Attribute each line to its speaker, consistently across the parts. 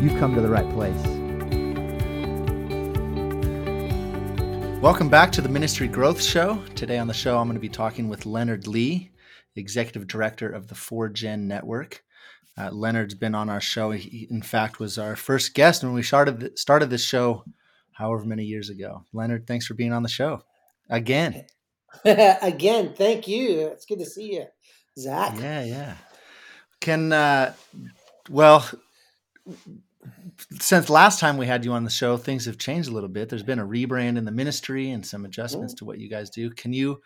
Speaker 1: you've come to the right place. Welcome back to the Ministry Growth Show. Today on the show, I'm going to be talking with Leonard Lee, Executive Director of the 4Gen Network. Uh, Leonard's been on our show. He, in fact, was our first guest when we started started this show, however many years ago. Leonard, thanks for being on the show again.
Speaker 2: again, thank you. It's good to see you, Zach.
Speaker 1: Yeah, yeah. Can uh, well, since last time we had you on the show, things have changed a little bit. There's been a rebrand in the ministry and some adjustments to what you guys do. Can you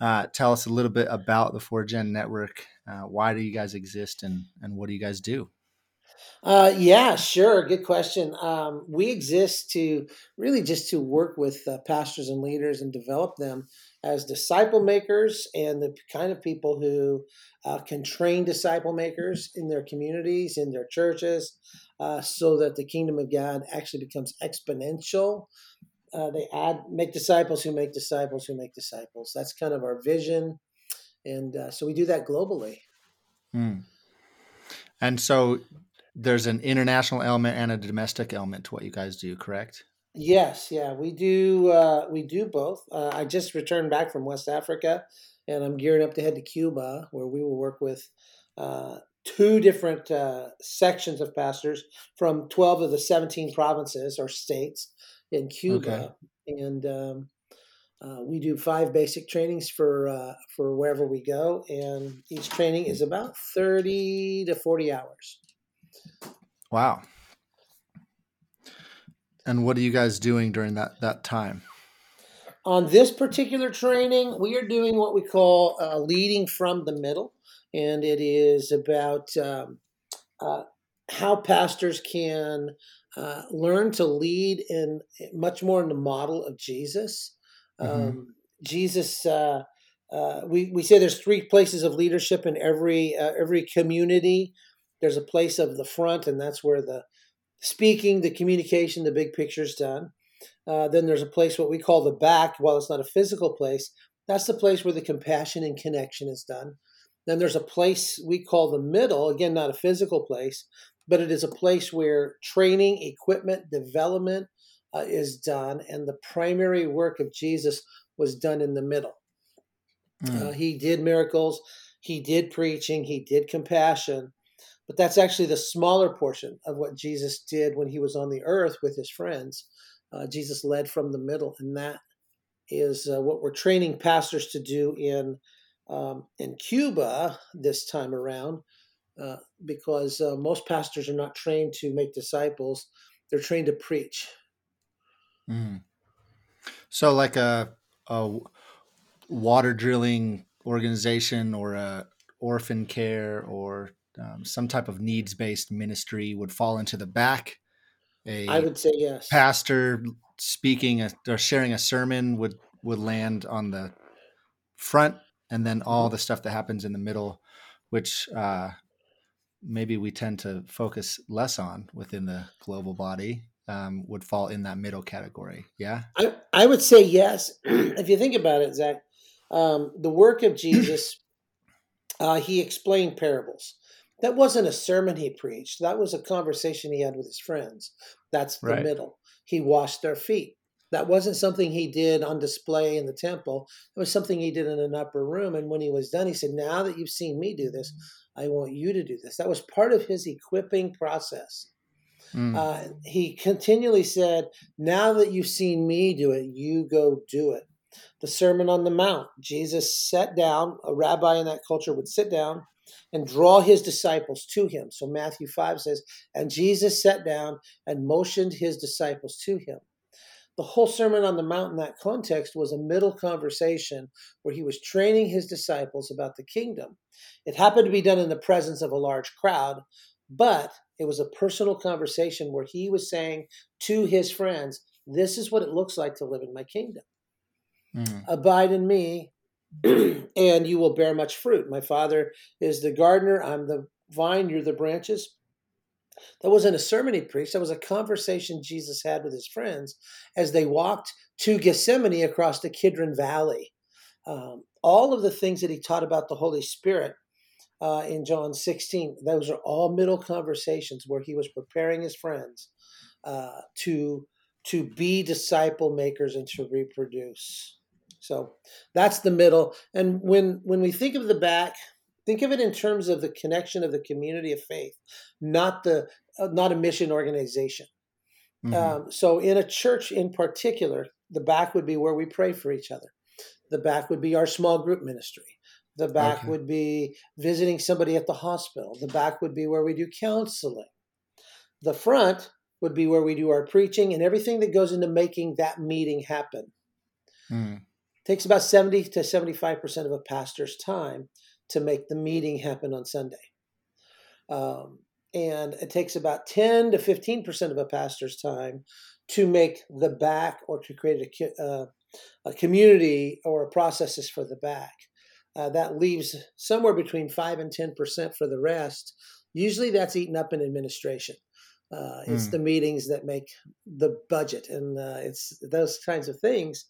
Speaker 1: uh, tell us a little bit about the 4Gen network? Uh, why do you guys exist and, and what do you guys do?
Speaker 2: Uh, yeah, sure. Good question. Um, we exist to really just to work with uh, pastors and leaders and develop them as disciple makers and the kind of people who uh, can train disciple makers in their communities, in their churches, uh, so that the kingdom of God actually becomes exponential. Uh, they add, make disciples who make disciples who make disciples. That's kind of our vision. And uh, so we do that globally.
Speaker 1: Hmm. And so there's an international element and a domestic element to what you guys do, correct?
Speaker 2: Yes, yeah, we do. Uh, we do both. Uh, I just returned back from West Africa, and I'm gearing up to head to Cuba, where we will work with uh, two different uh, sections of pastors from 12 of the 17 provinces or states in Cuba, okay. and um, uh, we do five basic trainings for uh, for wherever we go, and each training is about 30 to 40 hours.
Speaker 1: Wow. And what are you guys doing during that that time?
Speaker 2: On this particular training, we are doing what we call uh, leading from the middle, and it is about um, uh, how pastors can uh, learn to lead in much more in the model of Jesus. Mm-hmm. Um, Jesus, uh, uh, we we say there's three places of leadership in every uh, every community. There's a place of the front, and that's where the speaking, the communication, the big picture is done. Uh, then there's a place what we call the back. While it's not a physical place, that's the place where the compassion and connection is done. Then there's a place we call the middle. Again, not a physical place, but it is a place where training, equipment, development uh, is done, and the primary work of Jesus was done in the middle. Mm. Uh, he did miracles, he did preaching, he did compassion, but that's actually the smaller portion of what Jesus did when he was on the earth with his friends. Uh, Jesus led from the middle, and that is uh, what we're training pastors to do in um, in Cuba this time around, uh, because uh, most pastors are not trained to make disciples; they're trained to preach.
Speaker 1: Mm. So, like a, a water drilling organization or a orphan care or um, some type of needs based ministry would fall into the back.
Speaker 2: A I would say yes.
Speaker 1: Pastor speaking a, or sharing a sermon would would land on the front, and then all mm-hmm. the stuff that happens in the middle, which uh, maybe we tend to focus less on within the global body, um, would fall in that middle category. Yeah,
Speaker 2: I I would say yes. if you think about it, Zach, um, the work of Jesus, uh, he explained parables that wasn't a sermon he preached. That was a conversation he had with his friends. That's the right. middle. He washed their feet. That wasn't something he did on display in the temple. It was something he did in an upper room. And when he was done, he said, Now that you've seen me do this, I want you to do this. That was part of his equipping process. Mm. Uh, he continually said, Now that you've seen me do it, you go do it. The Sermon on the Mount, Jesus sat down, a rabbi in that culture would sit down and draw his disciples to him. So Matthew 5 says, And Jesus sat down and motioned his disciples to him. The whole Sermon on the Mount in that context was a middle conversation where he was training his disciples about the kingdom. It happened to be done in the presence of a large crowd, but it was a personal conversation where he was saying to his friends, This is what it looks like to live in my kingdom. Mm. Abide in me, and you will bear much fruit. My father is the gardener, I'm the vine, you're the branches. That wasn't a sermon he preached, that was a conversation Jesus had with his friends as they walked to Gethsemane across the Kidron Valley. Um, all of the things that he taught about the Holy Spirit uh, in John 16, those are all middle conversations where he was preparing his friends uh, to to be disciple makers and to reproduce. So that's the middle. And when when we think of the back, think of it in terms of the connection of the community of faith, not the uh, not a mission organization. Mm-hmm. Um, so in a church in particular, the back would be where we pray for each other. The back would be our small group ministry. The back okay. would be visiting somebody at the hospital. The back would be where we do counseling. The front would be where we do our preaching and everything that goes into making that meeting happen. Mm. Takes about 70 to 75% of a pastor's time to make the meeting happen on Sunday. Um, and it takes about 10 to 15% of a pastor's time to make the back or to create a, uh, a community or processes for the back. Uh, that leaves somewhere between 5 and 10% for the rest. Usually that's eaten up in administration. Uh, it's mm. the meetings that make the budget, and uh, it's those kinds of things.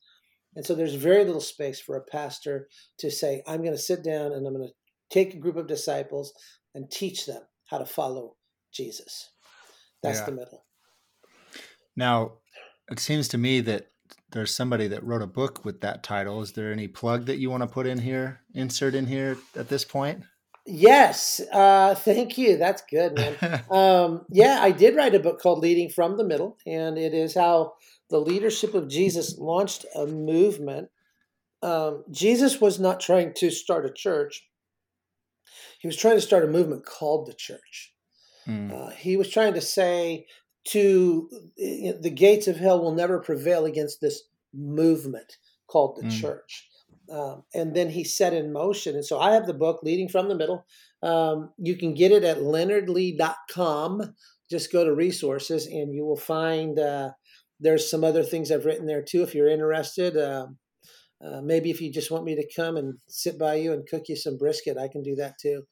Speaker 2: And so there's very little space for a pastor to say, I'm going to sit down and I'm going to take a group of disciples and teach them how to follow Jesus. That's yeah. the middle.
Speaker 1: Now, it seems to me that there's somebody that wrote a book with that title. Is there any plug that you want to put in here, insert in here at this point?
Speaker 2: Yes, uh, thank you. That's good, man. um, yeah, I did write a book called Leading from the Middle, and it is how the leadership of Jesus launched a movement. Um, Jesus was not trying to start a church, he was trying to start a movement called the church. Mm. Uh, he was trying to say to the gates of hell will never prevail against this movement called the mm. church. Um, and then he set in motion. And so I have the book, Leading from the Middle. Um, you can get it at leonardlee.com. Just go to resources and you will find uh, there's some other things I've written there too if you're interested. Um, uh, maybe if you just want me to come and sit by you and cook you some brisket, I can do that too.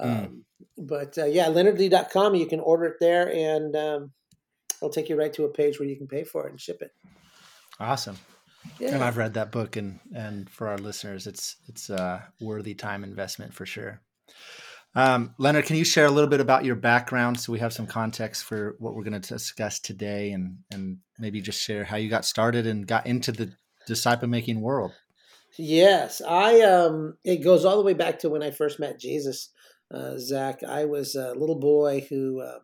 Speaker 2: Mm. Um, but uh, yeah, leonardlee.com, you can order it there and um, it'll take you right to a page where you can pay for it and ship it.
Speaker 1: Awesome. Yeah. And I've read that book and, and for our listeners, it's, it's a worthy time investment for sure. Um, Leonard, can you share a little bit about your background so we have some context for what we're going to discuss today and, and maybe just share how you got started and got into the disciple making world?
Speaker 2: Yes, I um it goes all the way back to when I first met Jesus. Uh, Zach, I was a little boy who um,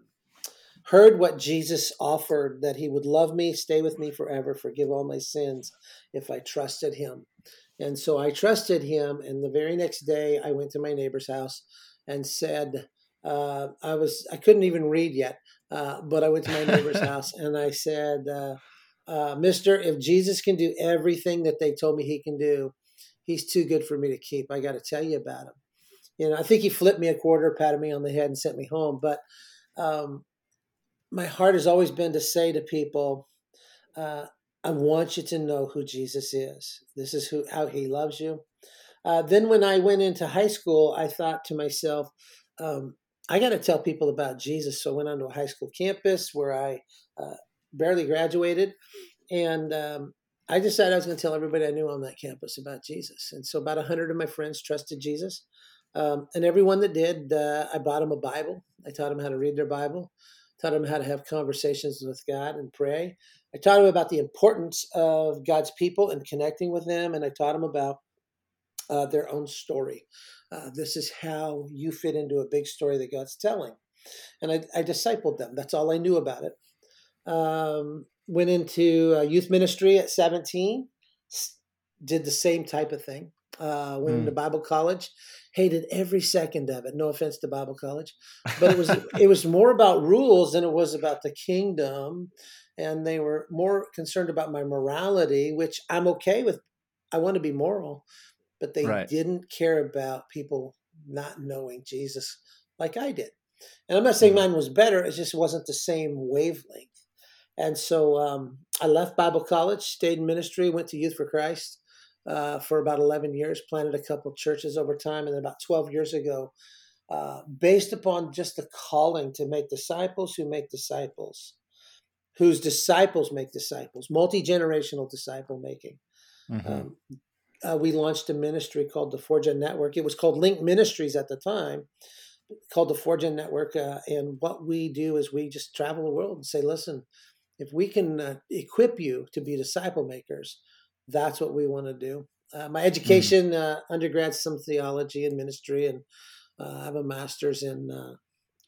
Speaker 2: heard what Jesus offered that he would love me, stay with me forever, forgive all my sins if I trusted him. And so I trusted him. And the very next day, I went to my neighbor's house and said, uh, I was I couldn't even read yet, uh, but I went to my neighbor's house and I said, uh, uh, Mister, if Jesus can do everything that they told me he can do, he's too good for me to keep. I got to tell you about him. You know, I think he flipped me a quarter, patted me on the head, and sent me home. But um, my heart has always been to say to people, uh, I want you to know who Jesus is. This is who how he loves you. Uh, then when I went into high school, I thought to myself, um, I got to tell people about Jesus. So I went onto a high school campus where I uh, barely graduated, and um, I decided I was going to tell everybody I knew on that campus about Jesus. And so about hundred of my friends trusted Jesus, um, and everyone that did, uh, I bought them a Bible. I taught them how to read their Bible, taught them how to have conversations with God and pray. I taught them about the importance of God's people and connecting with them, and I taught them about uh, their own story. Uh, this is how you fit into a big story that God's telling. And I, I discipled them. That's all I knew about it. Um, went into uh, youth ministry at 17, did the same type of thing. Uh, went mm. into Bible college, hated every second of it. No offense to Bible college, but it was it was more about rules than it was about the kingdom, and they were more concerned about my morality, which I'm okay with. I want to be moral, but they right. didn't care about people not knowing Jesus like I did. And I'm not saying
Speaker 1: Mm.
Speaker 2: mine was better; it just wasn't the same wavelength. And so um, I left Bible college, stayed in ministry, went to Youth for Christ uh, for about 11 years, planted a couple churches over time, and then about 12 years ago, uh, based upon just the calling to make disciples who make disciples, whose disciples make disciples, multi generational disciple making.
Speaker 1: Mhm.
Speaker 2: Um, uh, we launched a ministry called the 4Gen Network. It was called Link Ministries at the time, called the 4Gen Network. Uh, and what we do is we just travel the world and say, listen, if we can uh, equip you to be disciple makers, that's what we want to do. Uh, my education, uh, undergrad, some theology and ministry, and uh, I have a master's in uh,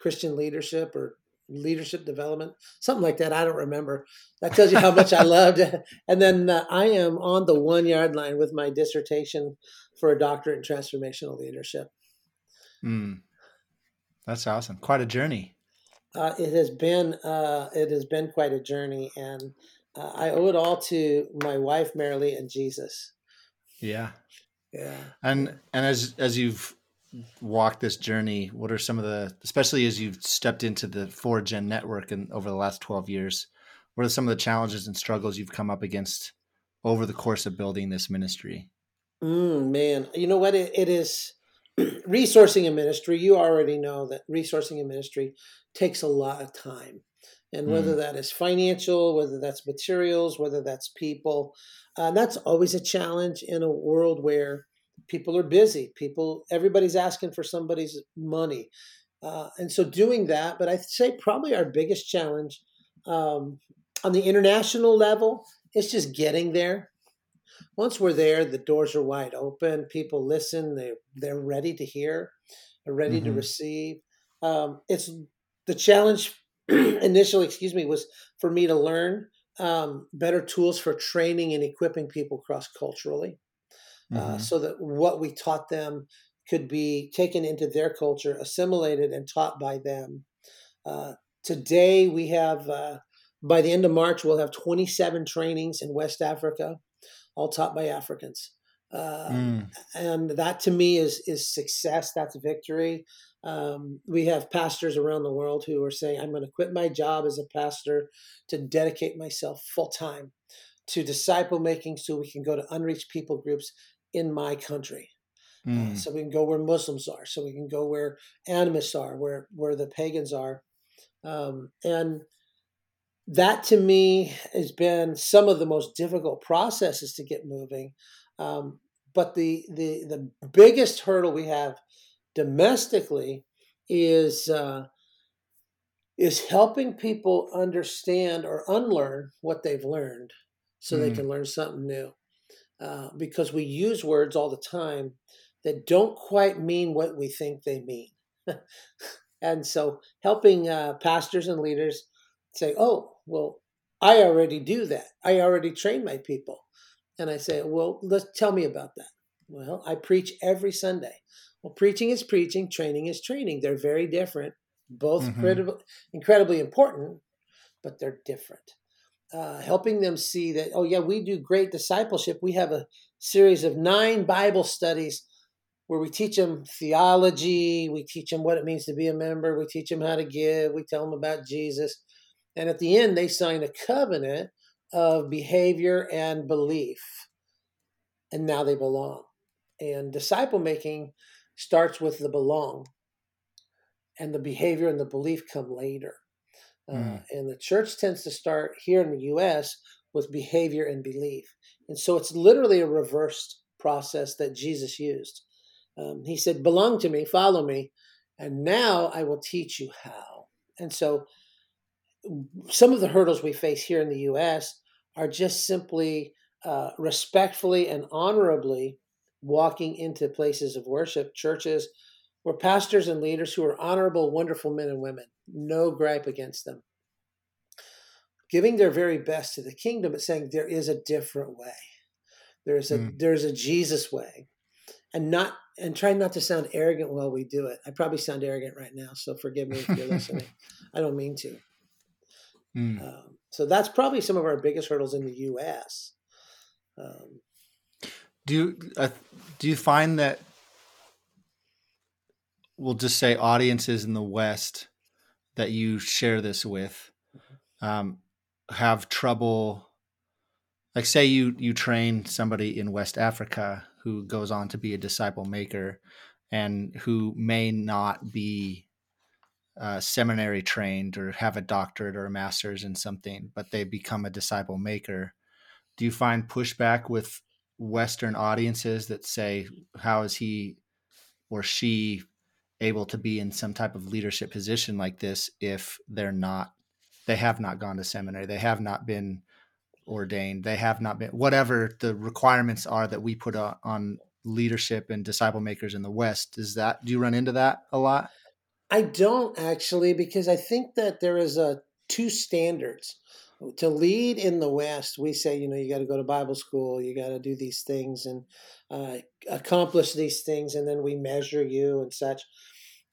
Speaker 2: Christian leadership or leadership development, something like that. I don't remember. That tells you how much I loved. And then uh, I am on the one yard line with my dissertation for a doctorate in transformational leadership.
Speaker 1: Mm. That's awesome. Quite a journey.
Speaker 2: Uh, it has been uh, it has been quite a journey, and uh, I owe it all to my wife Marilee and Jesus.
Speaker 1: Yeah.
Speaker 2: Yeah.
Speaker 1: And and as as you've walked this journey, what are some of the especially as you've stepped into the four gen network and over the last 12 years, what are some of the challenges and struggles you've come up against over the course of building this ministry?
Speaker 2: Mm, man, you know what? It, it is resourcing a ministry. You already know that resourcing a ministry takes a lot of time. And whether that is financial, whether that's materials, whether that's people, uh, that's always a challenge in a world where people are busy. People, everybody's asking for somebody's money. Uh, and so doing that, but I'd say probably our biggest challenge um, on the international level is just getting there once we're there, the doors are wide open. People listen. They they're ready to hear, they're ready to
Speaker 1: Mhm.
Speaker 2: receive. Um, it's the challenge initially. Excuse me, was for me to learn um, better tools for training and equipping people cross culturally, uh,
Speaker 1: Mhm.
Speaker 2: so that what we taught them could be taken into their culture, assimilated, and taught by them. Uh, today, we have. Uh, by the end of March, we'll have 27 trainings in West Africa all taught by Africans. Uh,
Speaker 1: Mm.
Speaker 2: And that to me is is success. That's victory. Um, we have pastors around the world who are saying, "I'm going to quit my job as a pastor to dedicate myself full time to disciple making, so we can go to unreached people groups in my country. Uh,
Speaker 1: Mm.
Speaker 2: so we can go where Muslims are. So we can go where animists are, where where the pagans are, um, and that to me has been some of the most difficult processes to get moving. Um, but the the the biggest hurdle we have domestically is uh, is helping people understand or unlearn what they've learned, so they
Speaker 1: Mm.
Speaker 2: can learn something new. Uh, because we use words all the time that don't quite mean what we think they mean. and so helping uh, pastors and leaders say, oh, well, I already do that. I already train my people. And I say, well, let's tell me about that. Well, I preach every Sunday. Well, preaching is preaching, training is training. They're very different, both
Speaker 1: Mhm.
Speaker 2: credible, incredibly important, but they're different. Uh, helping them see that, oh, yeah, we do great discipleship. We have a series of nine Bible studies where we teach them theology, we teach them what it means to be a member, we teach them how to give, we tell them about Jesus. And at the end, they sign a covenant of behavior and belief. And now they belong. And disciple making starts with the belong, and the behavior and the belief come later. Uh,
Speaker 1: Mm.
Speaker 2: and the church tends to start here in the US with behavior and belief. And so it's literally a reversed process that Jesus used. Um, he said, Belong to me, follow me, and now I will teach you how. And so some of the hurdles we face here in the US are just simply uh, respectfully and honorably walking into places of worship, churches, where pastors and leaders who are honorable, wonderful men and women, no gripe against them, giving their very best to the kingdom, but saying there is a different way. There's a
Speaker 1: Mm.
Speaker 2: there's a Jesus way, and not and try not to sound arrogant while we do it. I probably sound arrogant right now, so forgive me if you're listening. I don't mean to.
Speaker 1: Mm.
Speaker 2: Um, so that's probably some of our biggest hurdles in the U.S. Um,
Speaker 1: Do you uh, do you find that we'll just say audiences in the West that you share this with mm-hmm. um, have trouble like say you you train somebody in West Africa who goes on to be a disciple maker and who may not be uh, seminary trained or have a doctorate or a master's in something, but they become a disciple maker. Do you find pushback with Western audiences that say, "How is he or she able to be in some type of leadership position like this if they're not, they have not gone to seminary, they have not been ordained. They have not been whatever the requirements are that we put on leadership and disciple makers in the West. Is that do you run into that a lot?
Speaker 2: I don't actually because I think that there is a two standards. To lead in the West, we say, you know, you got to go to Bible school, you got to do these things and uh, accomplish these things, and then we measure you and such.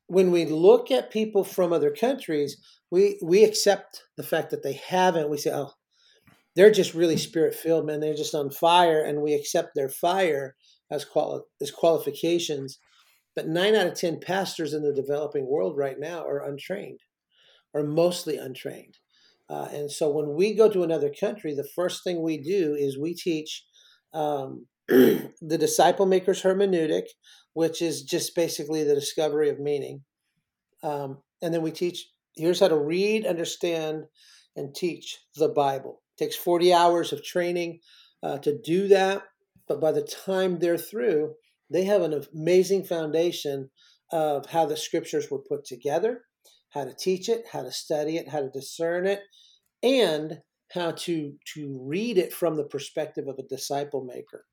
Speaker 2: When we look at people from other countries, we we accept the fact that they haven't. We say, oh, they're just really spirit filled, man. They're just on fire, and we accept their fire as quali- as qualifications. But nine out of ten pastors in the developing world right now are untrained, are mostly untrained. Uh, and so when we go to another country, the first thing we do is we teach um, the disciple maker's hermeneutic, which is just basically the discovery of meaning. Um, and then we teach here's how to read, understand, and teach the Bible It takes 40 hours of training uh, to do that. But by the time they're through, they have an amazing foundation of how the scriptures were put together, how to teach it, how to study it, how to discern it, and how to to read it from the perspective of a disciple maker.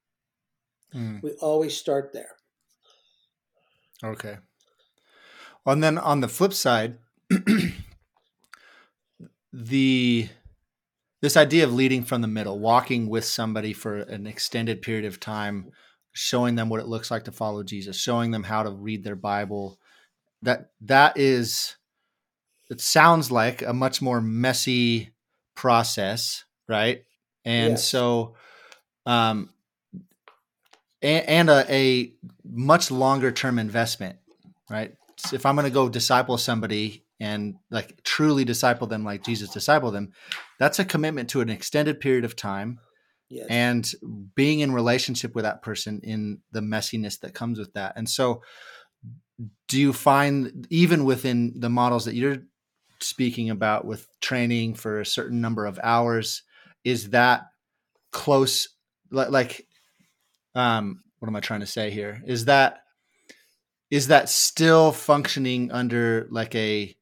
Speaker 2: Mm. We always start there.
Speaker 1: Okay. And then on the flip side, the this idea of leading from the middle, walking with somebody for an extended period of time, showing them what it looks like to follow Jesus, showing them how to read their Bible. That that is it sounds like a much more messy process, right? And yes. so um and, and a, a much longer term investment, right? So if I'm going to go disciple somebody and like truly disciple them like Jesus discipled them, that's a commitment to an extended period of time. Yes. And being in relationship with that person in the messiness that comes with that. And so do you find even within the models that you're speaking about with training for a certain number of hours, is that close like um what am I trying to say here? Is that is that still functioning under like a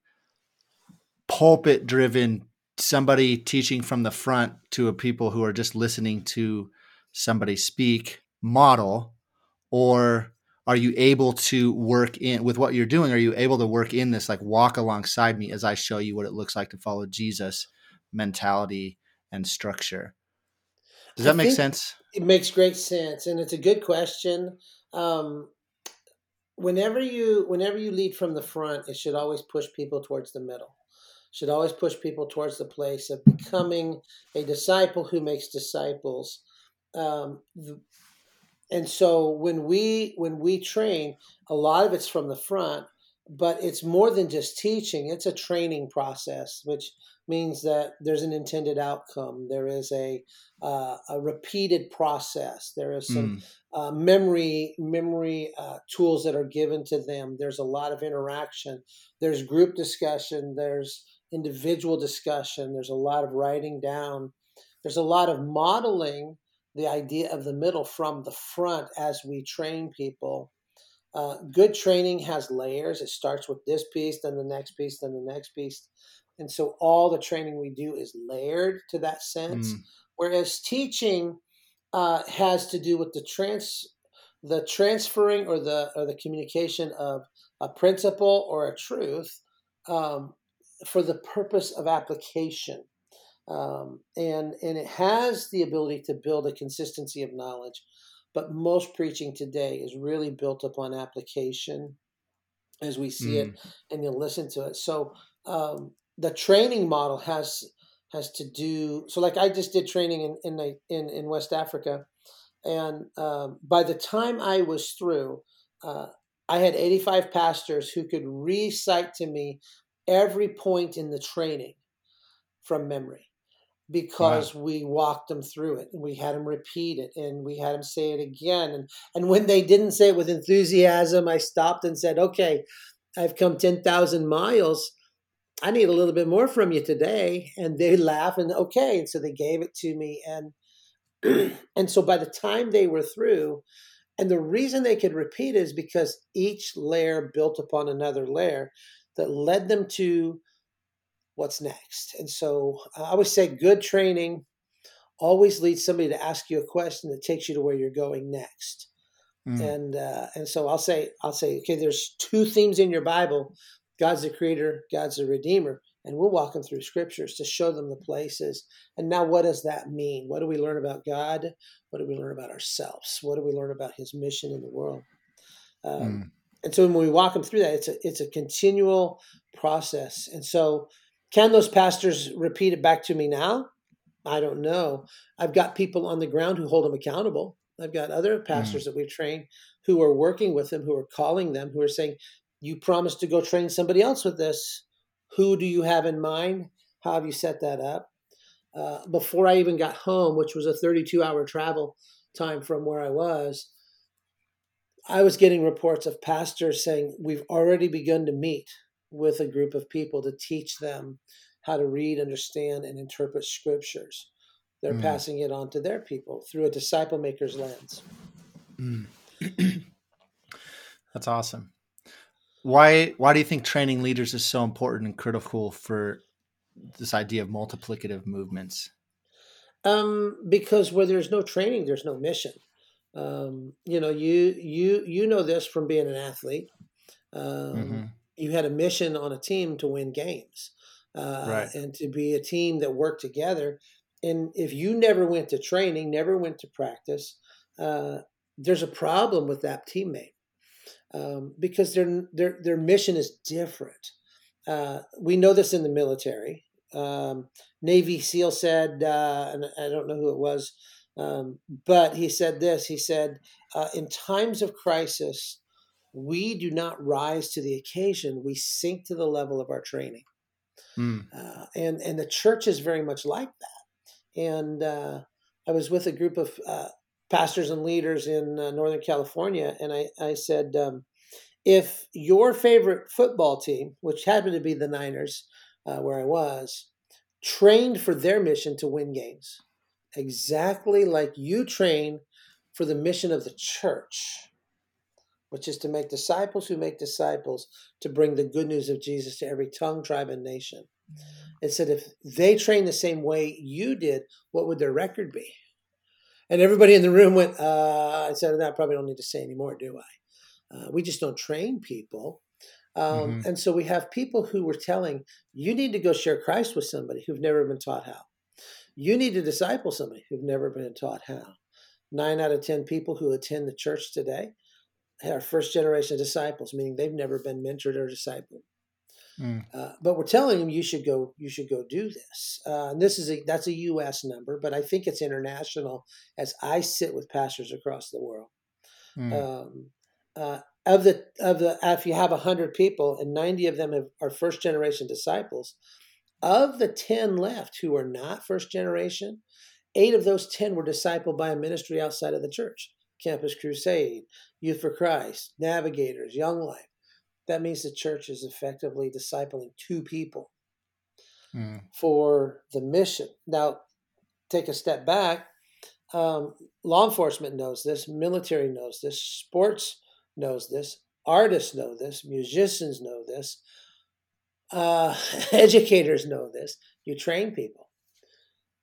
Speaker 1: pulpit driven somebody teaching from the front to a people who are just listening to somebody speak model or are you able to work in with what you're doing are you able to work in this like walk alongside me as i show you what it looks like to follow jesus mentality and structure? Does that I make sense?
Speaker 2: it makes great sense and it's a good question. Um, whenever you whenever you lead from the front it should always push people towards the middle. Should always push people towards the place of becoming a disciple who makes disciples. Um, and so when we when we train, a lot of it's from the front, but it's more than just teaching. It's a training process, which means that there's an intended outcome. There is a uh, a repeated process. There is some mm. uh, memory memory uh, tools that are given to them. There's a lot of interaction. There's group discussion. There's individual discussion. There's a lot of writing down. There's a lot of modeling the idea of the middle from the front as we train people. Uh, good training has layers. It starts with this piece, then the next piece, then the next piece. And so all the training we do is layered to that sense. Mm. Whereas teaching uh, has to do with the trans the transferring or the or the communication of a principle or a truth um, for the purpose of application. Um, and, and it has the ability to build a consistency of knowledge. But most preaching today is really built upon application as we see mm. it and you listen to it. So um, the training model has has to do so like I just did training in in in, in West Africa and um, by the time I was through, uh, I had 85 pastors who could recite to me every point in the training from memory because we walked them through it and we had them repeat it and we had them say it again and and when they didn't say it with enthusiasm I stopped and said okay I've come 10,000 miles. I need a little bit more from you today. And they laugh and okay. And so they gave it to me and and so by the time they were through and the reason they could repeat is because each layer built upon another layer that led them to what's next. And so uh, I always say good training always leads somebody to ask you a question that takes you to where you're going next. Mm. And uh, and so I'll say I'll say okay, there's two themes in your Bible: God's the creator, God's the redeemer, and we'll walk them through scriptures to show them the places. And now, what does that mean? What do we learn about God? What do we learn about ourselves? What do we learn about His mission in the world? Um, mm. And so when we walk them through that, it's a it's a continual process. And so can those pastors repeat it back to me now? I don't know. I've got people on the ground who hold them accountable. I've got other pastors mm. that we've trained who are working with them, who are calling them, who are saying, You promised to go train somebody else with this. Who do you have in mind? How have you set that up? Uh, before I even got home, which was a 32 hour travel time from where I was, I was getting reports of pastors saying, We've already begun to meet with a group of people to teach them how to read, understand, and interpret scriptures. They're mm. passing it on to their people through a disciple maker's lens.
Speaker 1: Mm. That's awesome. Why why do you think training leaders is so important and critical for this idea of multiplicative movements?
Speaker 2: Um, because where there's no training, there's no mission. Um, you know, you you you know this from being an athlete. Um, mm-hmm you had a mission on a team to win games uh, right. and to be a team that worked together. And if you never went to training, never went to practice, uh, there's a problem with that teammate um, because their their their mission is different. Uh, we know this in the military. Um, Navy SEAL said, uh, and I don't know who it was, um, but he said this. He said, uh, "In times of crisis, we do not rise to the occasion we sink to the level of our training. Mm. uh, and and the church is very much like that. And uh, i was with a group of uh, pastors and leaders in uh, northern california and i, I said um, if your favorite football team which happened to be the niners uh, where i was trained for their mission to win games exactly like you train for the mission of the church which is to make disciples who make disciples to bring the good news of Jesus to every tongue, tribe, and nation. It said, if they train the same way you did, what would their record be? And everybody in the room went, uh, I said, I probably don't need to say anymore, do I? Uh, we just don't train people. Um, mm-hmm. And so we have people who were telling, you need to go share Christ with somebody who've never been taught how. You need to disciple somebody who've never been taught how. Nine out of 10 people who attend the church today are first generation disciples, meaning they've never been mentored or discipled. Mm. Uh, but we're telling them you should go, you should go do this. Uh, and this is a that's a U.S. number, but I think it's international. As I sit with pastors across the world, mm. um, uh, of the of the if you have hundred people and ninety of them have, are first generation disciples, of the ten left who are not first generation, eight of those ten were discipled by a ministry outside of the church. Campus Crusade, Youth for Christ, Navigators, Young Life. That means the church is effectively discipling two people mm. for the mission. Now, take a step back. Um, law enforcement knows this, military knows this, sports knows this, artists know this, musicians know this, uh, educators know this. You train people.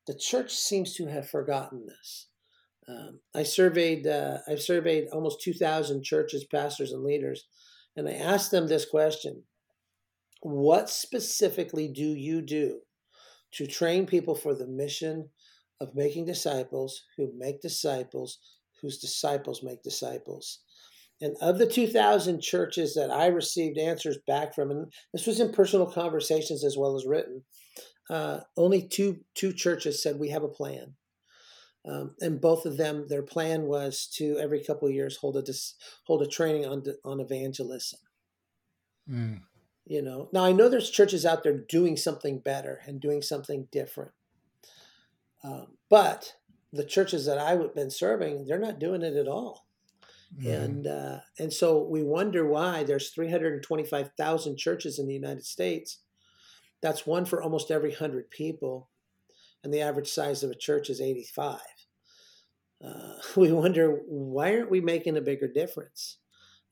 Speaker 2: The church seems to have forgotten this. Um, I surveyed uh, I've surveyed almost 2,000 churches, pastors, and leaders, and I asked them this question: What specifically do you do to train people for the mission of making disciples who make disciples whose disciples make disciples? And of the 2,000 churches that I received answers back from, and this was in personal conversations as well as written, uh, only two two churches said we have a plan. Um, and both of them, their plan was to every couple of years hold a hold a training on on evangelism. Mm. You know, now I know there's churches out there doing something better and doing something different, um, but the churches that I've been serving, they're not doing it at all. Mm. And uh, and so we wonder why there's 325,000 churches in the United States. That's one for almost every hundred people, and the average size of a church is 85. Uh, we wonder why aren't we making a bigger difference?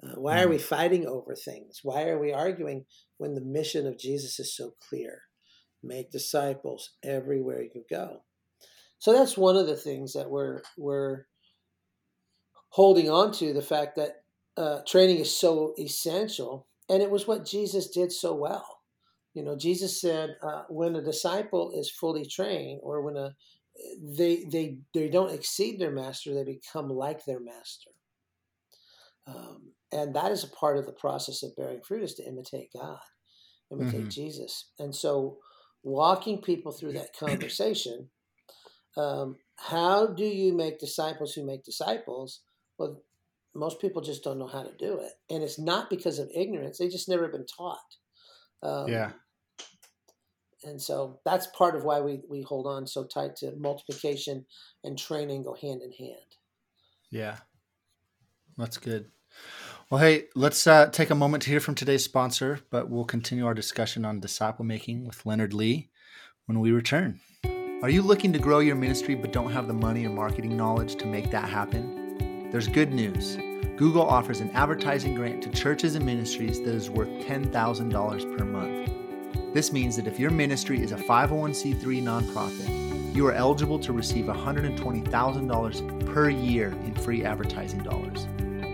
Speaker 2: Uh, why are we mm. fighting over things? Why are we arguing when the mission of Jesus is so clear? Make disciples everywhere you go. So that's one of the things that we're we're holding on to the fact that uh, training is so essential, and it was what Jesus did so well. You know, Jesus said, uh, "When a disciple is fully trained, or when a they they they don't exceed their master; they become like their master." Um, and that is a part of the process of bearing fruit is to imitate God, imitate mm-hmm. Jesus. And so, walking people through that conversation, um, how do you make disciples who make disciples? Well, most people just don't know how to do it, and it's not because of ignorance; they just never been taught. Um,
Speaker 1: yeah.
Speaker 2: And so that's part of why we, we hold on so tight to multiplication and training go hand in hand.
Speaker 1: Yeah. That's good. Well, hey, let's uh, take a moment to hear from today's sponsor, but we'll continue our discussion on disciple making with Leonard Lee when we return. Are you looking to grow your ministry but don't have the money or marketing knowledge to make that happen? There's good news. Google offers an advertising grant to churches and ministries that is worth $10,000 per month. This means that if your ministry is a 501c3 nonprofit, you are eligible to receive $120,000 per year in free advertising dollars.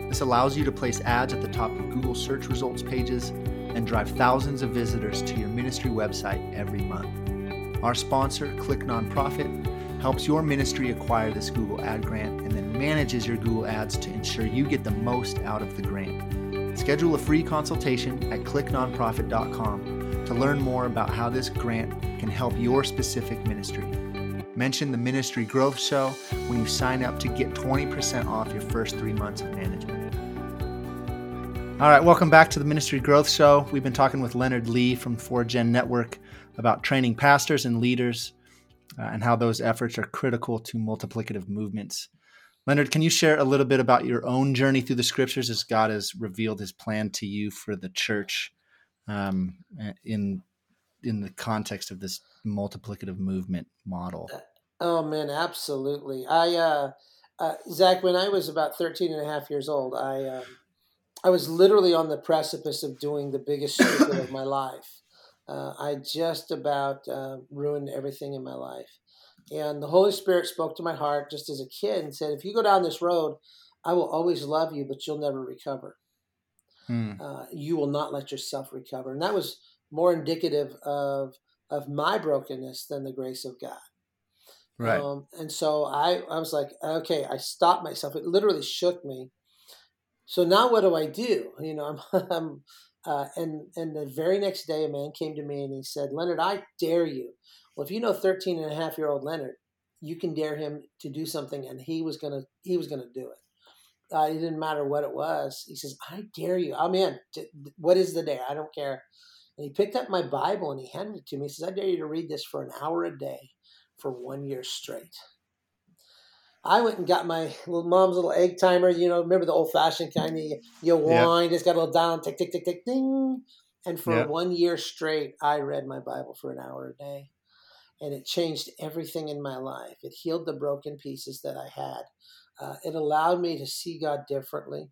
Speaker 1: This allows you to place ads at the top of Google search results pages and drive thousands of visitors to your ministry website every month. Our sponsor, Click Nonprofit, helps your ministry acquire this Google ad grant and then manages your Google ads to ensure you get the most out of the grant. Schedule a free consultation at clicknonprofit.com to learn more about how this grant can help your specific ministry. Mention the Ministry Growth Show when you sign up to get 20% off your first three months of management. All right, welcome back to the Ministry Growth Show. We've been talking with Leonard Lee from 4Gen Network about training pastors and leaders uh, and how those efforts are critical to multiplicative movements. Leonard, can you share a little bit about your own journey through the scriptures as God has revealed his plan to you for the church um, in in the context of this multiplicative movement model? Uh,
Speaker 2: oh man, absolutely. I uh, uh, Zach, when I was about 13 and a half years old, I um, I was literally on the precipice of doing the biggest stupid of my life. Uh, I just about uh, ruined everything in my life. And the Holy Spirit spoke to my heart just as a kid and said, If you go down this road, I will always love you, but you'll never recover. Hmm. Uh, you will not let yourself recover. And that was more indicative of, of my brokenness than the grace of God.
Speaker 1: Right. Um,
Speaker 2: and so I, I was like, okay, I stopped myself. It literally shook me. So now what do I do? You know, I'm, I'm uh, and and the very next day, a man came to me and he said, Leonard, I dare you. Well, if you know 13 and a half year old Leonard, you can dare him to do something, and he was gonna he was gonna do it. Uh, it didn't matter what it was. He says, I dare you. I'm in. What is the dare? I don't care. And he picked up my Bible and he handed it to me. He says, I dare you to read this for an hour a day for one year straight. I went and got my little mom's little egg timer. You know, remember the old fashioned kind of you, you wind. It's got a little down, tick, tick, tick, tick, ding. And for one year straight, I read my Bible for an hour a day, and it changed everything in my life. It healed the broken pieces that I had. Uh, it allowed me to see God differently.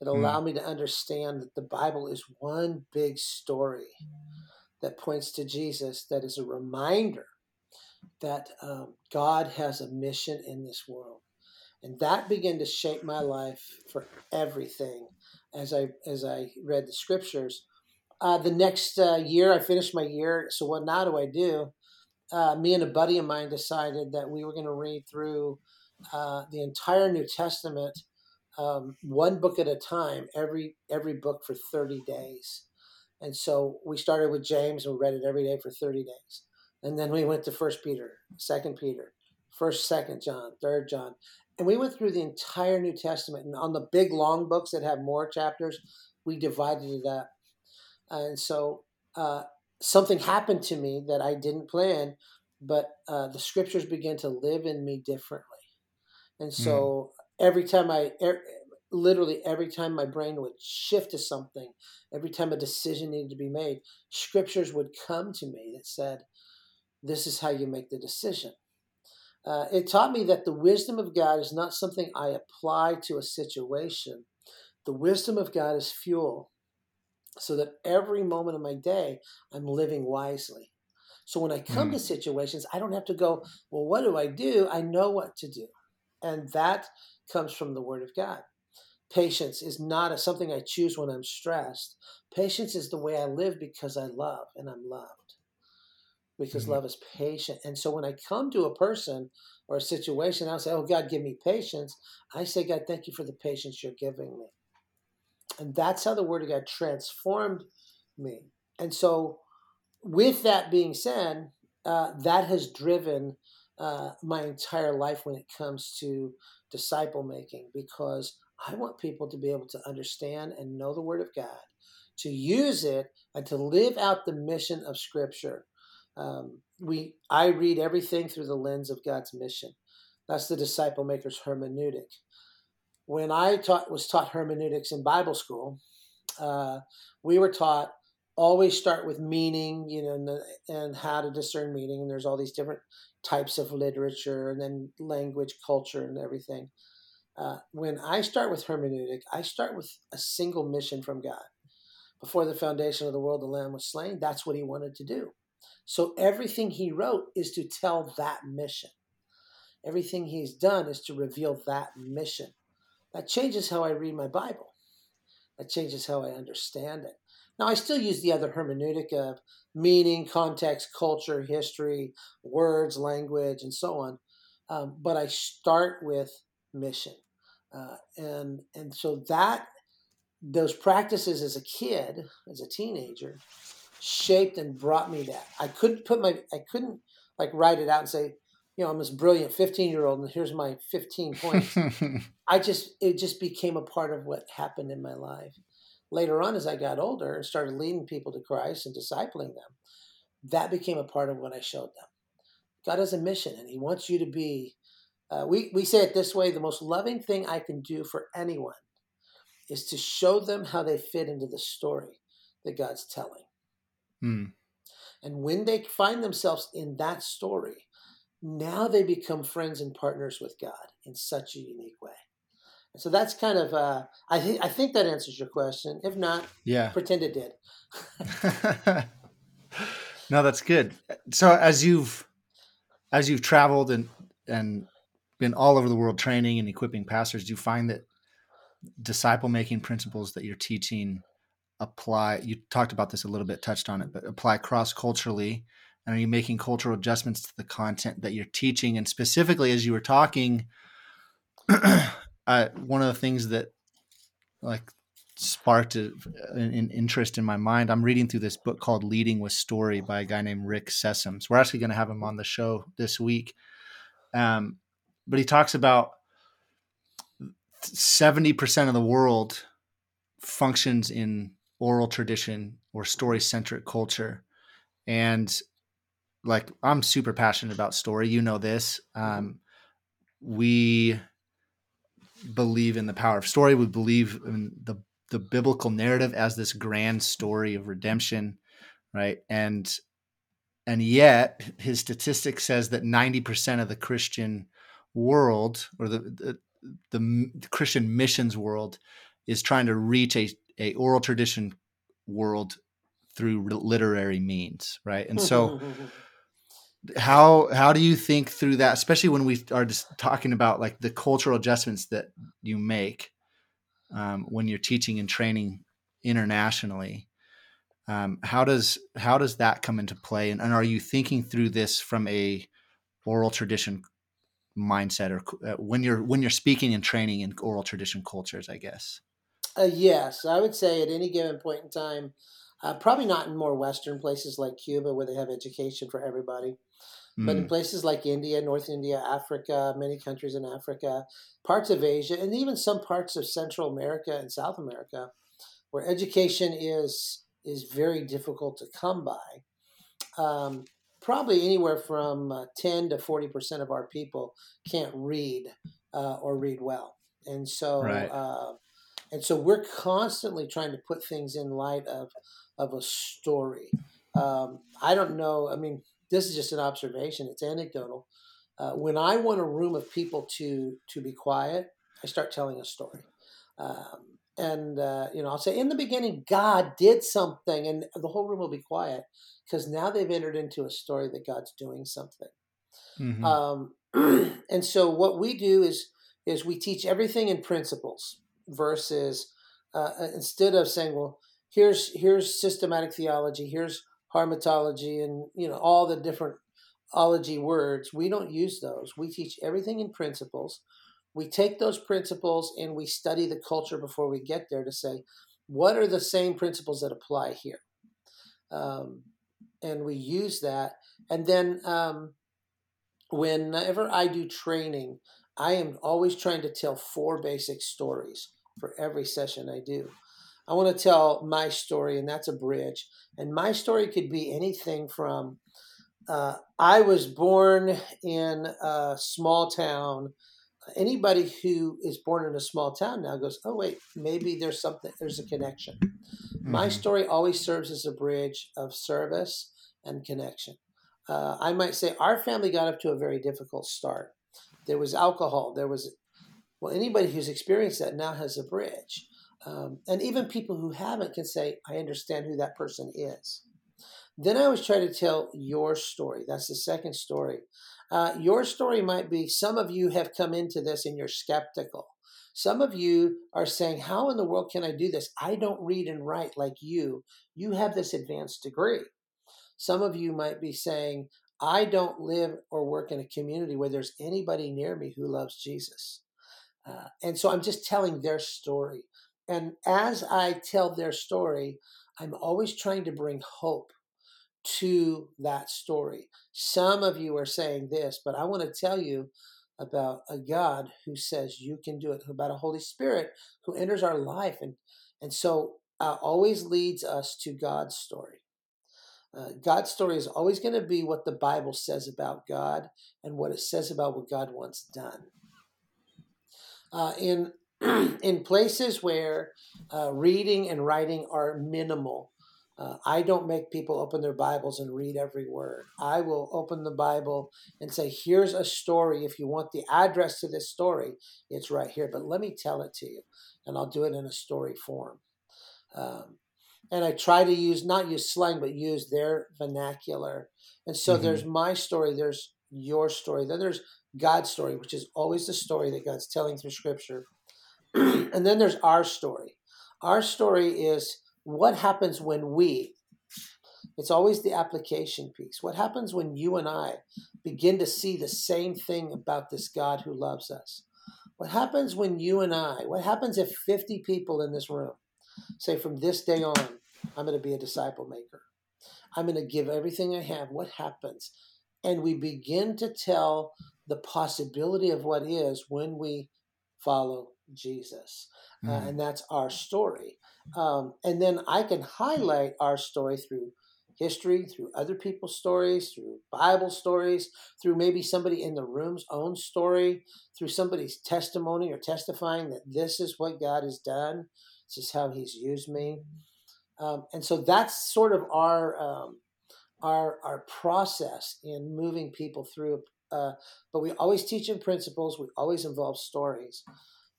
Speaker 2: It hmm. allowed mm. me to understand that the Bible is one big story that points to Jesus. That is a reminder that um, God has a mission in this world. And that began to shape my life for everything as I as I read the scriptures. Uh, the next uh, year, I finished my year. So what now do I do? Uh, me and a buddy of mine decided that we were going to read through uh, the entire New Testament, um, one book at a time, every every book for thirty days. And so we started with James and we read it every day for thirty days. And then we went to First Peter, Second Peter, First, Second John, Third John, and we went through the entire New Testament. And on the big long books that have more chapters, we divided it up. And so uh, something happened to me that I didn't plan, but uh, the scriptures began to live in me differently. And so mm. every time I, er, literally every time my brain would shift to something, every time a decision needed to be made, scriptures would come to me that said, This is how you make the decision. Uh, it taught me that the wisdom of God is not something I apply to a situation. The wisdom of God is fuel so that every moment of my day I'm living wisely. So when I come mm. to situations, I don't have to go, well, what do I do? I know what to do. And that comes from the Word of God. Patience is not a, something I choose when I'm stressed. Patience is the way I live because I love and I'm loved. Because mm-hmm. love is patient. And so when I come to a person or a situation, I'll say, Oh, God, give me patience. I say, God, thank you for the patience you're giving me. And that's how the Word of God transformed me. And so, with that being said, uh, that has driven uh, my entire life when it comes to disciple making because I want people to be able to understand and know the Word of God, to use it, and to live out the mission of Scripture. Um, we, I read everything through the lens of God's mission. That's the disciple maker's hermeneutic. When I taught, was taught hermeneutics in Bible school, uh, we were taught always start with meaning, you know, and, the, and how to discern meaning. And there's all these different types of literature and then language, culture, and everything. Uh, when I start with hermeneutic, I start with a single mission from God. Before the foundation of the world, the Lamb was slain. That's what he wanted to do. So everything he wrote is to tell that mission. Everything he's done is to reveal that mission. That changes how I read my Bible. That changes how I understand it. Now, I still use the other hermeneutic of meaning, context, culture, history, words, language, and so on. Um, but I start with mission. Uh, and and so that those practices as a kid, as a teenager, shaped and brought me that. I couldn't put my I couldn't like write it out and say, you know, I'm this brilliant 15 year old and here's my 15 points. I just it just became a part of what happened in my life later on as I got older and started leading people to Christ and discipling them, that became a part of what I showed them. God has a mission and He wants you to be, uh, we, we say it this way the most loving thing I can do for anyone is to show them how they fit into the story that God's telling. Hmm. And when they find themselves in that story, now they become friends and partners with God in such a unique way. So that's kind of uh, I think I think that answers your question. If not,
Speaker 1: yeah,
Speaker 2: pretend it did.
Speaker 1: no, that's good. So as you've as you've traveled and and been all over the world training and equipping pastors, do you find that disciple making principles that you're teaching apply? You talked about this a little bit, touched on it, but apply cross culturally. And are you making cultural adjustments to the content that you're teaching? And specifically, as you were talking one of the things that like sparked an, an, interest in my mind. I'm reading through this book called Leading with Story by a guy named Rick Sessoms. We're actually going to have him on the show this week. Um, but he talks about 70% of the world functions in oral tradition or story centric culture. And like, I'm super passionate about story. You know this. Um, we believe in the power of story. We believe in the the biblical narrative as this grand story of redemption, right? And and yet his statistic says that 90% of the Christian world or the, the the, Christian missions world is trying to reach a, a oral tradition world through literary means, right? And so how how do you think through that especially when we are just talking about like the cultural adjustments that you make um, when you're teaching and training internationally um, how does how does that come into play and, and, are you thinking through this from a oral tradition mindset or uh, when you're when you're speaking and training in oral tradition cultures i guess
Speaker 2: uh, yes i would say at any given point in time uh, probably not in more western places like cuba where they have education for everybody But in places like India, North India, Africa, many countries in Africa, parts of Asia, and even some parts of Central America and South America, where education is is very difficult to come by, um, probably anywhere from uh, 10 to 40% of our people can't read uh, or read well. And so,
Speaker 1: Right.
Speaker 2: uh, and so we're constantly trying to put things in light of, of a story. Um, I don't know. I mean, this is just an observation. It's anecdotal. Uh, when I want a room of people to to be quiet, I start telling a story. Um, and uh, you know, I'll say, in the beginning, God did something, and the whole room will be quiet because now they've entered into a story that God's doing something.
Speaker 1: Mhm.
Speaker 2: Um, and so what we do is is we teach everything in principles versus uh, instead of saying, well, here's here's systematic theology, here's hamartiology, and you know all the different ology words. We don't use those. We teach everything in principles. We take those principles and we study the culture before we get there to say, what are the same principles that apply here? Um, and we use that. And then um, whenever I do training, I am always trying to tell four basic stories for every session I do. I want to tell my story, and that's a bridge. And my story could be anything from uh, I was born in a small town. Anybody who is born in a small town now goes, oh, wait, maybe there's something, there's a connection. My
Speaker 1: Mhm.
Speaker 2: story always serves as a bridge of service and connection. Uh, I might say our family got up to a very difficult start. There was alcohol. There was, well, anybody who's experienced that now has a bridge. Um, and even people who haven't can say, I understand who that person is. Then I always try to tell your story. That's the second story. Uh, your story might be some of you have come into this and you're skeptical. Some of you are saying, How in the world can I do this? I don't read and write like you. You have this advanced degree. Some of you might be saying, I don't live or work in a community where there's anybody near me who loves Jesus. Uh, and so I'm just telling their story. And as I tell their story, I'm always trying to bring hope to that story. Some of you are saying this, but I want to tell you about a God who says you can do it, about a Holy Spirit who enters our life. And, and so uh, always leads us to God's story. Uh, God's story is always going to be what the Bible says about God and what it says about what God wants done. Uh, in in places where uh, reading and writing are minimal, uh, I don't make people open their Bibles and read every word. I will open the Bible and say, "Here's a story. If you want the address to this story, it's right here. But let me tell it to you, and I'll do it in a story form." Um, and I try to use not use slang, but use their vernacular. And so
Speaker 1: Mhm.
Speaker 2: there's my story, there's your story, then there's God's story, which is always the story that God's telling through Scripture, and then there's our story. Our story is what happens when we. It's always the application piece. What happens when you and I begin to see the same thing about this God who loves us? What happens when you and I, what happens if 50 people in this room say, from this day on, I'm going to be a disciple maker? I'm going to give everything I have. What happens? And we begin to tell the possibility of what is when we follow Jesus. Uh,
Speaker 1: Mhm.
Speaker 2: and that's our story. Um, and then I can highlight our story through history, through other people's stories, through Bible stories, through maybe somebody in the room's own story, through somebody's testimony or testifying that this is what God has done, this is how He's used me. Um, and so that's sort of our um, our our process in moving people through. Uh, but we always teach in principles. We always involve stories,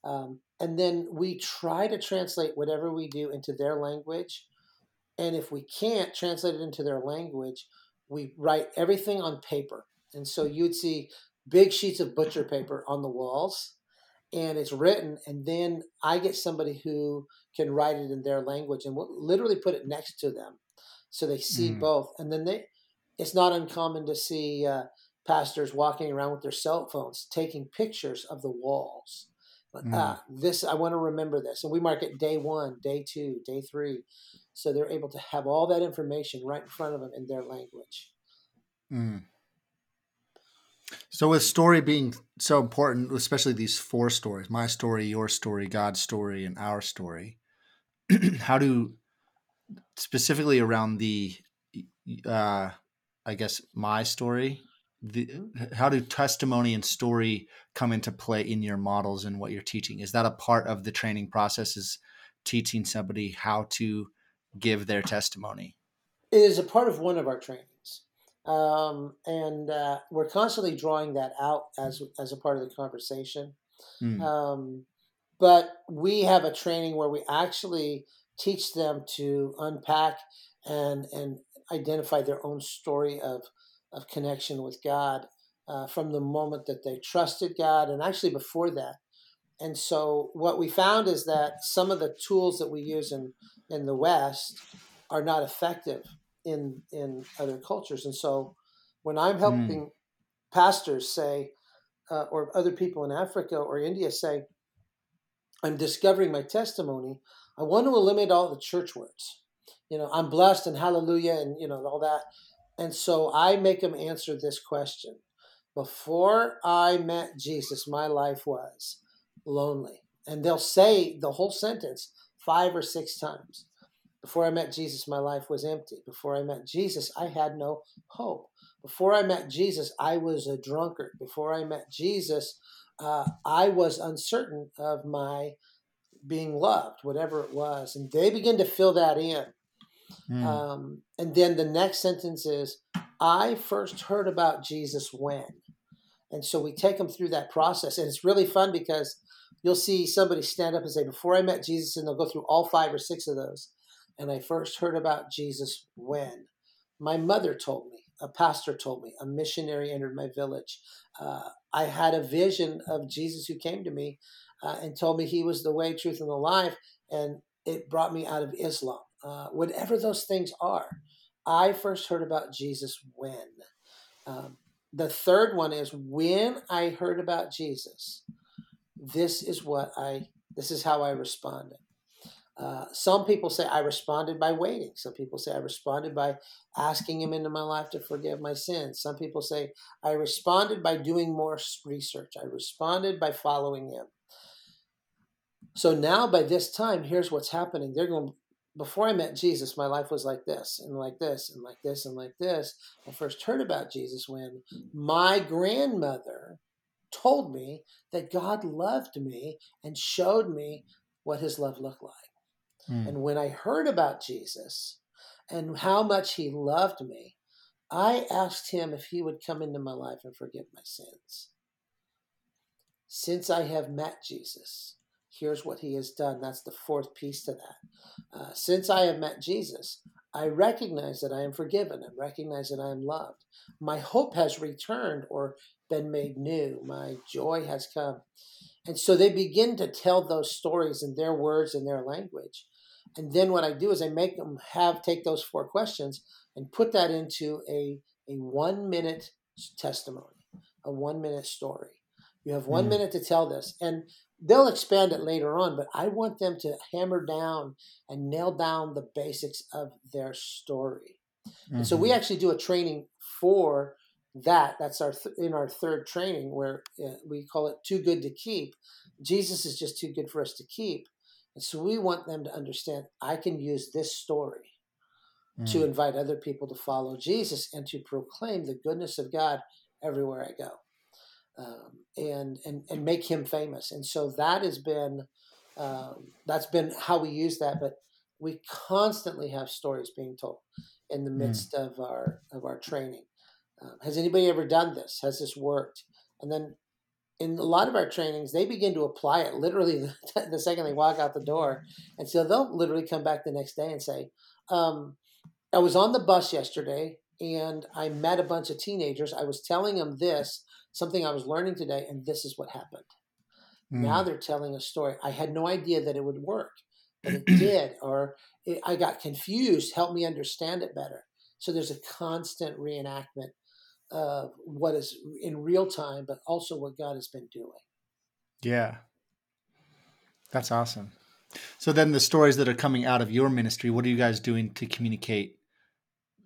Speaker 2: um, and then we try to translate whatever we do into their language. And if we can't translate it into their language, we write everything on paper. And so you'd see big sheets of butcher paper on the walls, and it's written. And then I get somebody who can write it in their language, and we'll literally put it next to them, so they see
Speaker 1: Mhm.
Speaker 2: both. And then they, it's not uncommon to see uh, pastors walking around with their cell phones taking pictures of the walls. Like,
Speaker 1: Mm.
Speaker 2: ah, this I want to remember this, and we mark it day one, day two, day three, so they're able to have all that information right in front of them in their language.
Speaker 1: Mm. So, with story being so important, especially these four stories my story, your story, God's story, and our story how do specifically around the, uh, I guess, my story, the, mm-hmm. how do testimony and story come into play in your models and what you're teaching? Is that a part of the training process? Is teaching somebody how to give their testimony?
Speaker 2: It is a part of one of our trainings. Um, and uh, we're constantly drawing that out as as a part of the conversation. Mm. Um, but we have a training where we actually teach them to unpack and and identify their own story of of connection with God uh, from the moment that they trusted God, and actually before that. And so, what we found is that some of the tools that we use in in the West are not effective in in other cultures. And so when I'm hmm. helping mm. pastors say, uh, or other people in Africa or India say, I'm discovering my testimony, I want to eliminate all the church words. You know, I'm blessed and hallelujah and you know all that. And so I make them answer this question. Before I met Jesus, my life was lonely. And they'll say the whole sentence five or six times. Before I met Jesus, my life was empty. Before I met Jesus, I had no hope. Before I met Jesus, I was a drunkard. Before I met Jesus, uh, I was uncertain of my being loved, whatever it was. And they begin to fill that in. Mm. Um, and then the next sentence is, I first heard about Jesus when. And so we take them through that process. And it's really fun because you'll see somebody stand up and say, Before I met Jesus, and they'll go through all five or six of those and I first heard about Jesus when my mother told me, a pastor told me, a missionary entered my village. Uh, I had a vision of Jesus who came to me uh, and told me he was the way, truth, and the life, and it brought me out of Islam. Uh, whatever those things are, I first heard about Jesus when. Um, the third one is when I heard about Jesus. This is what I. This is how I responded. Uh, some people say I responded by waiting. Some people say I responded by asking him into my life to forgive my sins. Some people say I responded by doing more research. I responded by following him. So now by this time, here's what's happening. They're going, before I met Jesus, my life was like this and like this and like this and like this. I first heard about Jesus when my grandmother told me that God loved me and showed me what his love looked like. Mm. And when I heard about Jesus and how much he loved me, I asked him if he would come into my life and forgive my sins. Since I have met Jesus, here's what he has done. That's the fourth piece to that. Uh, since I have met Jesus, I recognize that I am forgiven and recognize that I am loved. My hope has returned or been made new. My joy has come. And so they begin to tell those stories in their words and their language. And then what I do is I make them have take those four questions and put that into a, a one minute testimony, a one minute story. You have one mm. minute to tell this. And they'll expand it later on, but I want them to hammer down and nail down the basics of their story. Mm-hmm. And so we mm-hmm. actually do a training for that. That's our th- in our third training where uh, we call it too good to keep. Jesus is just too good for us to keep. And so we want them to understand I can use this story mm. to invite other people to follow Jesus and to proclaim the goodness of God everywhere I go. Um, and, and and make him famous. And so that has been um, that's been how we use that. But we constantly have stories being told in the mm. midst mm. of our of our training. Um, has anybody ever done this? Has this worked? And then in a lot of our trainings, they begin to apply it literally the, the second they walk out the door. And so they'll literally come back the next day and say, um, I was on the bus yesterday and I met a bunch of teenagers. I was telling them this, something I was learning today, and this is what happened. Mm. Now they're telling a story. I had no idea that it would work, but it did. Or it, I got confused. Help me understand it better. So there's a constant reenactment of what is in real time, but also what God has been doing.
Speaker 1: Yeah. That's awesome. So then the stories that are coming out of your ministry, what are you guys doing to communicate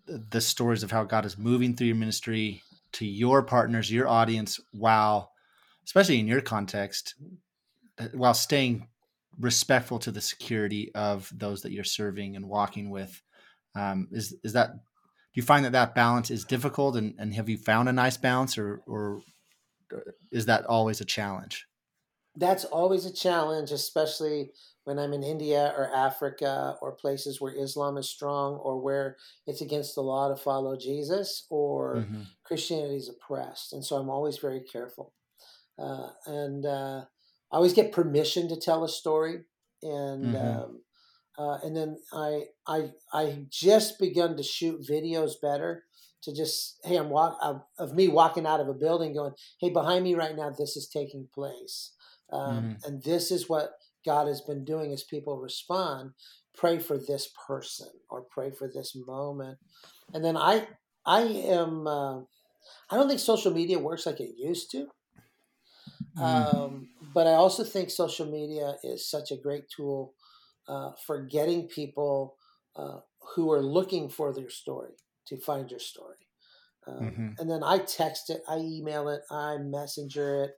Speaker 1: the stories of how God is moving through your ministry to your partners, your audience, while, especially in your context, while staying respectful to the security of those that you're serving and walking with. Um, is is that? Do you find that that balance is difficult, and, and have you found a nice balance, or or uh, is that always a challenge?
Speaker 2: That's always a challenge, especially when I'm in India or Africa or places where Islam is strong or where it's against the law to follow Jesus or mm-hmm. Christianity is oppressed. And so I'm always very careful. Uh, and uh, I always get permission to tell a story. And mm-hmm. um, uh, and then I I I just begun to shoot videos better to just hey I'm walk of, of me walking out of a building going hey behind me right now this is taking place um, mm-hmm. and this is what God has been doing as people respond. Pray for this person or pray for this moment. And then I, I am, uh, I don't think social media works like it used to. Mm. Um, but I also think social media is such a great tool uh, for getting people uh, who are looking for their story to find your story. Um, mm-hmm. And then I text it, I email it, I messenger it,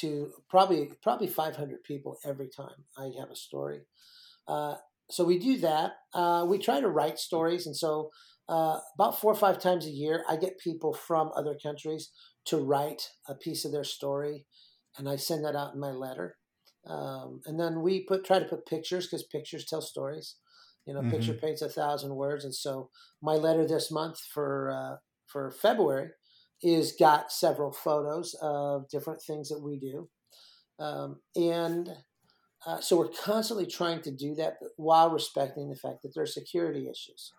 Speaker 2: to probably probably 500 people every time I have a story. Uh, so we do that. Uh, we try to write stories, and so uh, about four or five times a year, I get people from other countries to write a piece of their story, and I send that out in my letter. Um, and then we put try to put pictures because pictures tell stories. You know, mm-hmm. picture paints a thousand words, and so my letter this month for uh, for February is got several photos of different things that we do. Um, and uh, so we're constantly trying to do that while respecting the fact that there are security issues.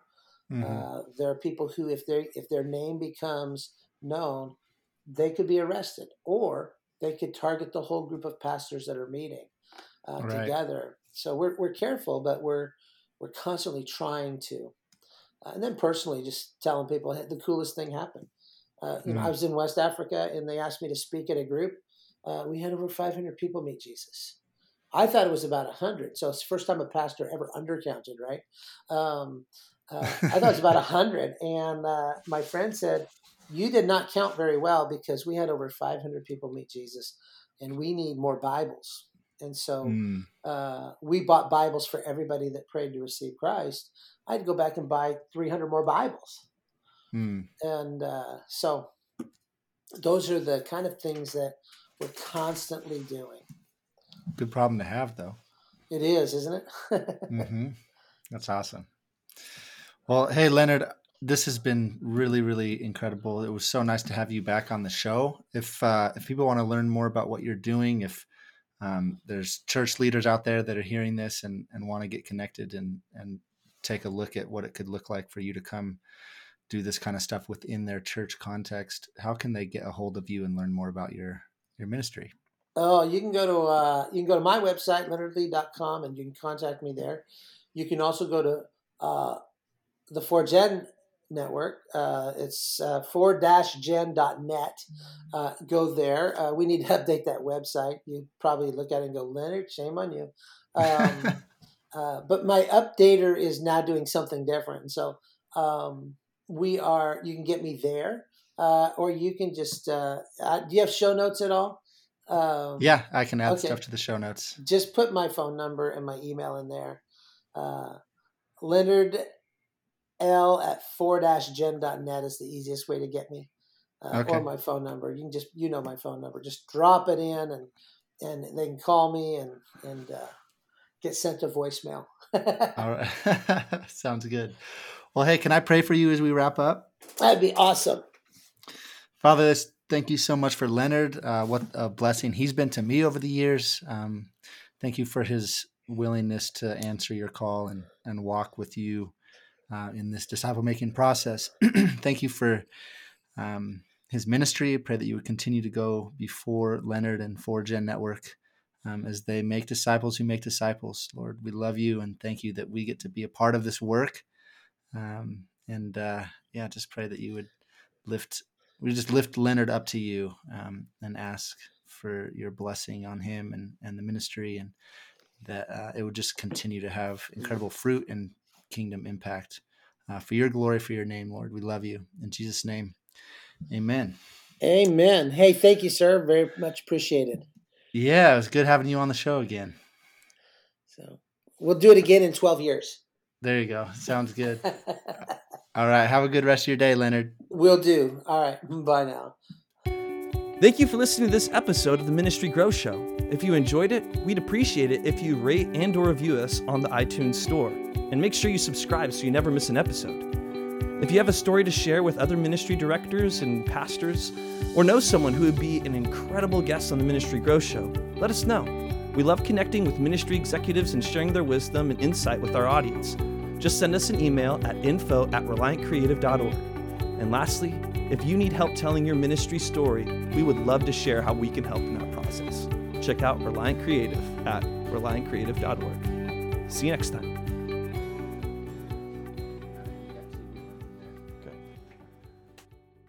Speaker 2: Mm-hmm. Uh, there are people who, if they if their name becomes known, they could be arrested, or they could target the whole group of pastors that are meeting uh, right. together. So we're we're careful, but we're we're constantly trying to. Uh, and then personally, just telling people hey, the coolest thing happened. Uh, you know, I was in West Africa and they asked me to speak at a group. Uh, we had over 500 people meet Jesus. I thought it was about 100. So it's the first time a pastor ever undercounted, right? Um, uh, I thought it was about 100. And uh, my friend said, You did not count very well because we had over 500 people meet Jesus and we need more Bibles. And so mm. we bought Bibles for everybody that prayed to receive Christ. I had to go back and buy 300 more Bibles. Mm. And uh, so those are the kind of things that we're constantly doing.
Speaker 1: Good problem to have, though.
Speaker 2: It is, isn't it?
Speaker 1: mm-hmm. That's awesome. Well, hey, Leonard, this has been really, really incredible. It was so nice to have you back on the show. If uh, if people want to learn more about what you're doing, if um, there's church leaders out there that are hearing this and, and want to get connected and and take a look at what it could look like for you to come do this kind of stuff within their church context, how can they get a hold of you and learn more about your your ministry?
Speaker 2: Oh, you can go to uh, you can go to my website leonardlee.com and you can contact me there. You can also go to uh, the 4Gen network. Uh, it's uh, 4-gen.net. Uh, go there. Uh, we need to update that website. You probably look at it and go, Leonard, shame on you. Um, uh, but my updater is now doing something different. And so um, we are you can get me there uh, or you can just uh, uh, do you have show notes at all?
Speaker 1: Um, yeah i can add okay. stuff to the show notes.
Speaker 2: Just put my phone number and my email in there. Uh, leonard l at 4-gen.net is the easiest way to get me uh, okay. or my phone number. You can just you know my phone number. Just drop it in and and they can call me and and uh, get sent a voicemail.
Speaker 1: All right. Sounds good well, hey, can I pray for you as we wrap up?
Speaker 2: That'd be awesome.
Speaker 1: Father, thank you so much for Leonard. Uh, what a blessing he's been to me over the years. Um, thank you for his willingness to answer your call and, and walk with you uh, in this disciple making process. thank you for um, his ministry. I pray that you would continue to go before Leonard and 4Gen Network um, as they make disciples who make disciples. Lord, we love you and thank you that we get to be a part of this work. Um, and uh, yeah, just pray that you would lift, we just lift Leonard up to you um, and ask for your blessing on him and, and the ministry, and that uh, it would just continue to have incredible fruit and kingdom impact uh, for your glory, for your name, Lord. We love you. In Jesus' name, Amen.
Speaker 2: Amen. Hey, thank you, sir. Very much appreciated.
Speaker 1: Yeah, it was good having you on the show again.
Speaker 2: So we'll do it again in 12 years.
Speaker 1: There you go. Sounds good. All right. Have a good rest of your day, Leonard.
Speaker 2: We'll do. All right. Bye now.
Speaker 3: Thank you for listening to this episode of the Ministry Growth Show. If you enjoyed it, we'd appreciate it if you rate and or review us on the iTunes Store. And make sure you subscribe so you never miss an episode. If you have a story to share with other ministry directors and pastors, or know someone who would be an incredible guest on the Ministry Growth Show, let us know. We love connecting with ministry executives and sharing their wisdom and insight with our audience. Just send us an email at info at reliantcreative.org. And lastly, if you need help telling your ministry story, we would love to share how we can help in that process. Check out Reliant Creative at reliantcreative.org. See you next time.